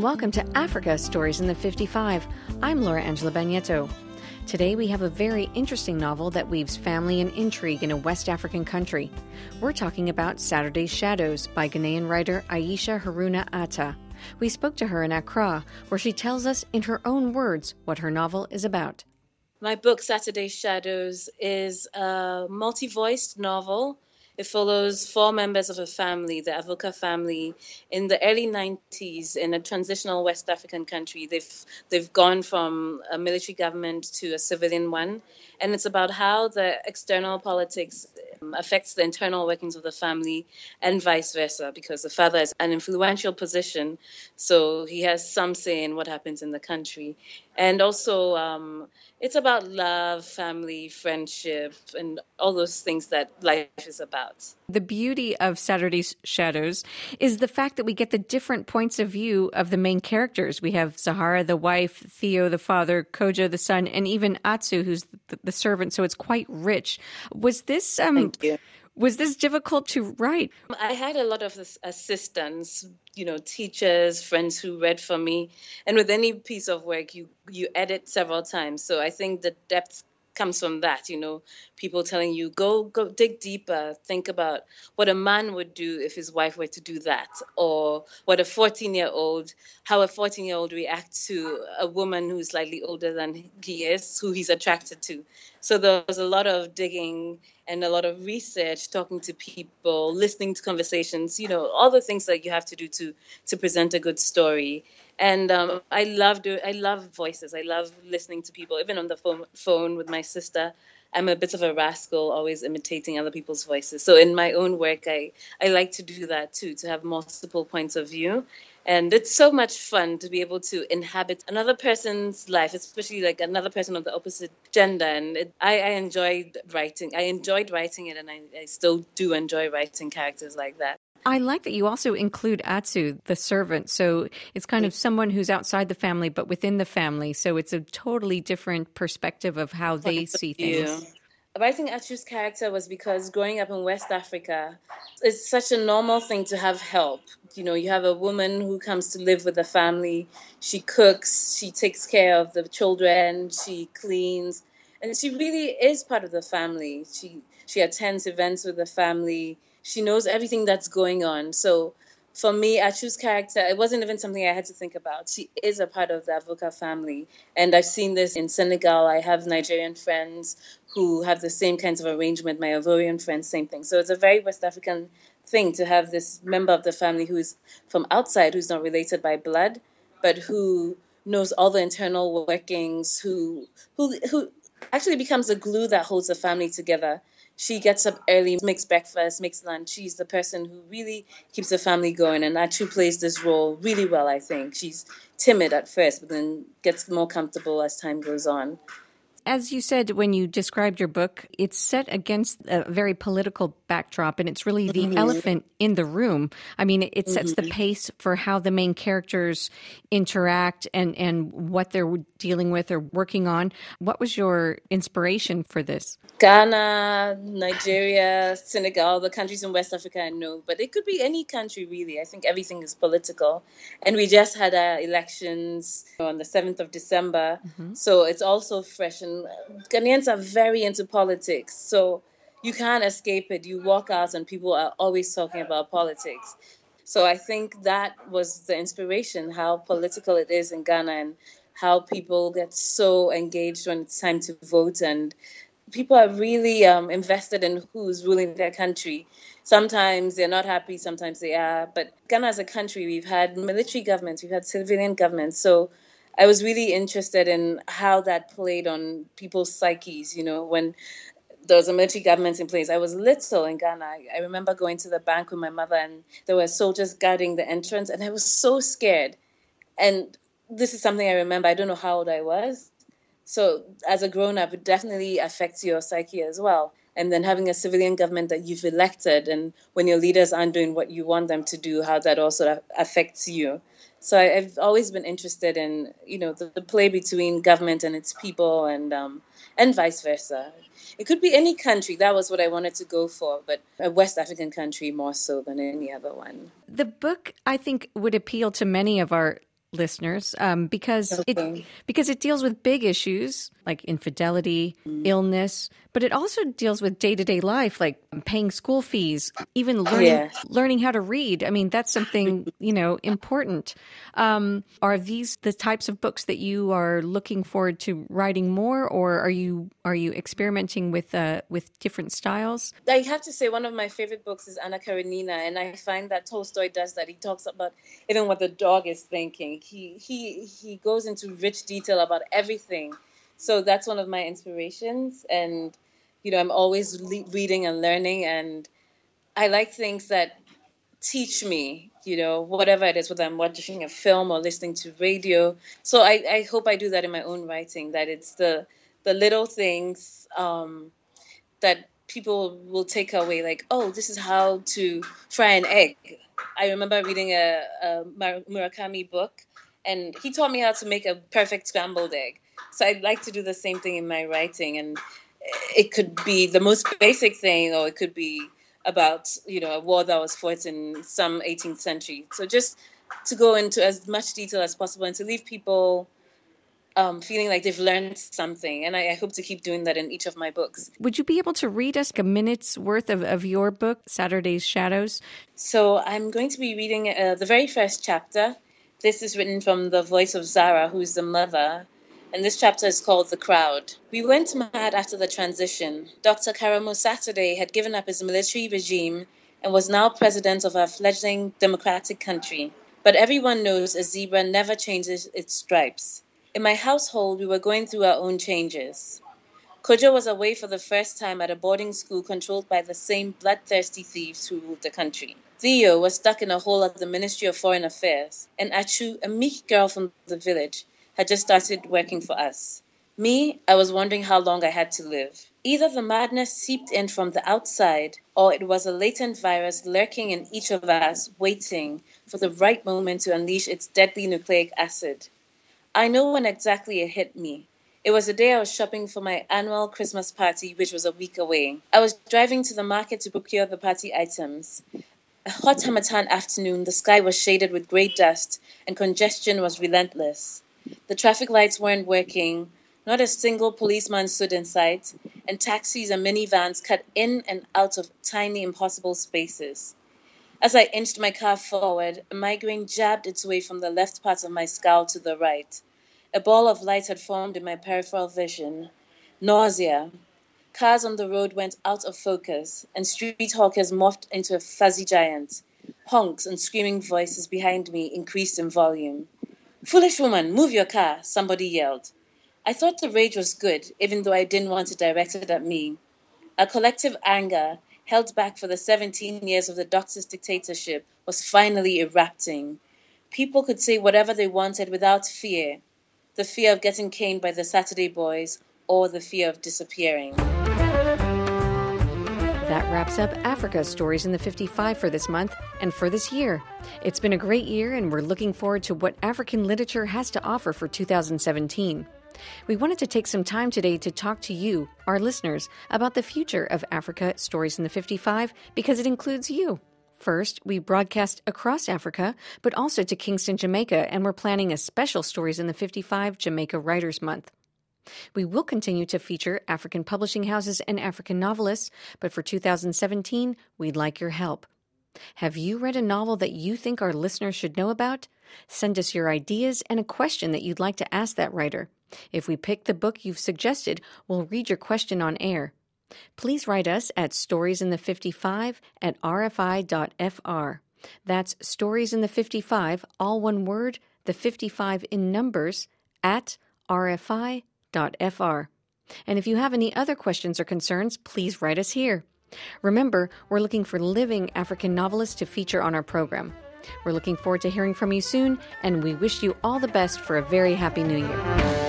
welcome to Africa Stories in the 55. I'm Laura Angela Bagnetto. Today we have a very interesting novel that weaves family and intrigue in a West African country. We're talking about Saturday's Shadows by Ghanaian writer Ayesha Harruna Attah. We spoke to her in Accra, where she tells us in her own words what her novel is about. My book, Saturday's Shadows, is a multi voiced novel it follows four members of a family, the Avoka family, in the early 90s in a transitional West African country. They've they've gone from a military government to a civilian one, and it's about how the external politics affects the internal workings of the family and vice versa because the father is an influential position. So he has some say in what happens in the country. And also um, it's about love family friendship and all those things that life is about. The beauty of saturday's shadows is the fact that we get the different points of view of the main characters. We have Zahra the wife theo the father kojo the son and even atsu who's the, the servant. So it's quite rich. Was this um, Thank you. Was this difficult to write? I had a lot of assistants, you know, teachers, friends who read for me. And with any piece of work, you you edit several times. So I think the depth comes from that you know people telling you go go dig deeper think about what a man would do if his wife were to do that or what a 14 year old how a 14 year old reacts to a woman who's slightly older than he is who he's attracted to so there was a lot of digging and a lot of research, talking to people, listening to conversations, you know, all the things that you have to do to to present a good story. And um, I love do I love voices. I love listening to people, even on the phone phone with my sister. I'm a bit of a rascal, always imitating other people's voices. So in my own work, I I like to do that too, to have multiple points of view and it's so much fun to be able to inhabit another person's life especially like another person of the opposite gender. And it, I, I, enjoyed writing i enjoyed writing it and I, I still do enjoy writing characters like that. I like that you also include Atsu, the servant. So it's kind of mm. someone who's outside the family, but within the family. So it's a totally different perspective of how they see things writing Atsu's character was because growing up in West Africa, it's such a normal thing to have help. You know, you have a woman who comes to live with the family. She cooks, she takes care of the children, she cleans, and she really is part of the family. She she attends events with the family. She knows everything that's going on. So for me, Atsu's character, it wasn't even something I had to think about. She is a part of the Avoka family. And I've seen this in Senegal. I have Nigerian friends who have the same kinds of arrangement. My Ivorian friends, same thing. So it's a very West African thing to have this member of the family who is from outside, who's not related by blood, but who knows all the internal workings, who who who actually becomes the glue that holds the family together she gets up early, makes breakfast, makes lunch. She's the person who really keeps the family going, and Atsu plays this role really well. I think she's timid at first, but then gets more comfortable as time goes on. As you said when you described your book, it's set against a very political backdrop and it's really the mm-hmm. elephant in the room. I mean, it sets mm-hmm. the pace for how the main characters interact and, and what they're dealing with or working on. What was your inspiration for this? Ghana, Nigeria, Senegal, the countries in West Africa, I know, but it could be any country really. I think everything is political. And we just had our elections on the 7th of December. Mm-hmm. So it's also fresh. And Ghanaians are very into politics. So you can't escape it. You walk out and people are always talking about politics. So I think that was the inspiration, how political it is in Ghana and how people get so engaged when it's time to vote and people are really um, invested in who's ruling their country. Sometimes they're not happy, sometimes they are. But Ghana as a country, we've had military governments, we've had civilian governments. So I was really interested in how that played on people's psyches, you know, when there was a military government in place. I was little in Ghana. I remember going to the bank with my mother, and there were soldiers guarding the entrance, and I was so scared. And this is something I remember. I don't know how old I was. So, as a grown up, it definitely affects your psyche as well. And then having a civilian government that you've elected, and when your leaders aren't doing what you want them to do, how that also affects you. So I've always been interested in, you know, the, the play between government and its people, and um, and vice versa. It could be any country. That was what I wanted to go for, but a West African country more so than any other one. The book, I think, would appeal to many of our listeners um, because Okay. it because it deals with big issues like infidelity, Mm. illness, but it also deals with day to day life like paying school fees, even learning Yes. learning how to read. I mean, that's something you know important. Um, are these the types of books that you are looking forward to writing more, or are you are you experimenting with uh, with different styles? I have to say, one of my favorite books is Anna Karenina, and I find that Tolstoy does that. He talks about even what the dog is thinking. He he he goes into rich detail about everything. So that's one of my inspirations, and you know, I'm always le- reading and learning, and I like things that teach me. You know, whatever it is, whether I'm watching a film or listening to radio. So I, I hope I do that in my own writing. That it's the the little things. Um, that people will take away like oh this is how to fry an egg i remember reading a, a murakami book and he taught me how to make a perfect scrambled egg. So i'd like to do the same thing in my writing. And it could be the most basic thing or it could be about you know a war that was fought in some 18th century. So just to go into as much detail as possible and to leave people um, feeling like they've learned something. And I, I hope to keep doing that in each of my books. Would you be able to read us a minute's worth of, of your book, Saturday's Shadows? So I'm going to be reading uh, the very first chapter. This is written from the voice of Zahra, who's the mother. And this chapter is called The Crowd. We went mad after the transition. Dr. Karamo Saturday had given up his military regime and was now president of our fledgling democratic country. But everyone knows a zebra never changes its stripes. In my household, we were going through our own changes. Kojo was away for the first time at a boarding school controlled by the same bloodthirsty thieves who ruled the country. Theo was stuck in a hole at the Ministry of Foreign Affairs, and Atsu, a meek girl from the village, had just started working for us. Me, I was wondering how long I had to live. Either the madness seeped in from the outside, or it was a latent virus lurking in each of us, waiting for the right moment to unleash its deadly nucleic acid. I know when exactly it hit me. It was the day I was shopping for my annual Christmas party, which was a week away. I was driving to the market to procure the party items. A hot Harmattan afternoon, the sky was shaded with grey dust, and congestion was relentless. The traffic lights weren't working, not a single policeman stood in sight, and taxis and minivans cut in and out of tiny, impossible spaces. As I inched my car forward, a migraine jabbed its way from the left part of my skull to the right. A ball of light had formed in my peripheral vision. Nausea. Cars on the road went out of focus, and street hawkers morphed into a fuzzy giant. Honks and screaming voices behind me increased in volume. Foolish woman, move your car, somebody yelled. I thought the rage was good, even though I didn't want it directed at me. A collective anger, held back for the 17 years of the doctor's dictatorship, was finally erupting. People could say whatever they wanted without fear the fear of getting caned by the Saturday boys or the fear of disappearing. That wraps up Africa Stories in the 55 for this month and for this year. It's been a great year, and we're looking forward to what African literature has to offer for 2017. We wanted to take some time today to talk to you, our listeners, about the future of Africa Stories in the 55 because it includes you. First, we broadcast across Africa, but also to Kingston, Jamaica, and we're planning a special Stories in the 55 Jamaica Writers Month. We will continue to feature African publishing houses and African novelists, but for 2017, we'd like your help. Have you read a novel that you think our listeners should know about? Send us your ideas and a question that you'd like to ask that writer. If we pick the book you've suggested, we'll read your question on air. Please write us at storiesin the55 at rfi.fr. That's stories in the 55, all one word, the 55 in numbers, at rfi.fr. And if you have any other questions or concerns, please write us here. Remember, we're looking for living African novelists to feature on our program. We're looking forward to hearing from you soon, and we wish you all the best for a very happy new year.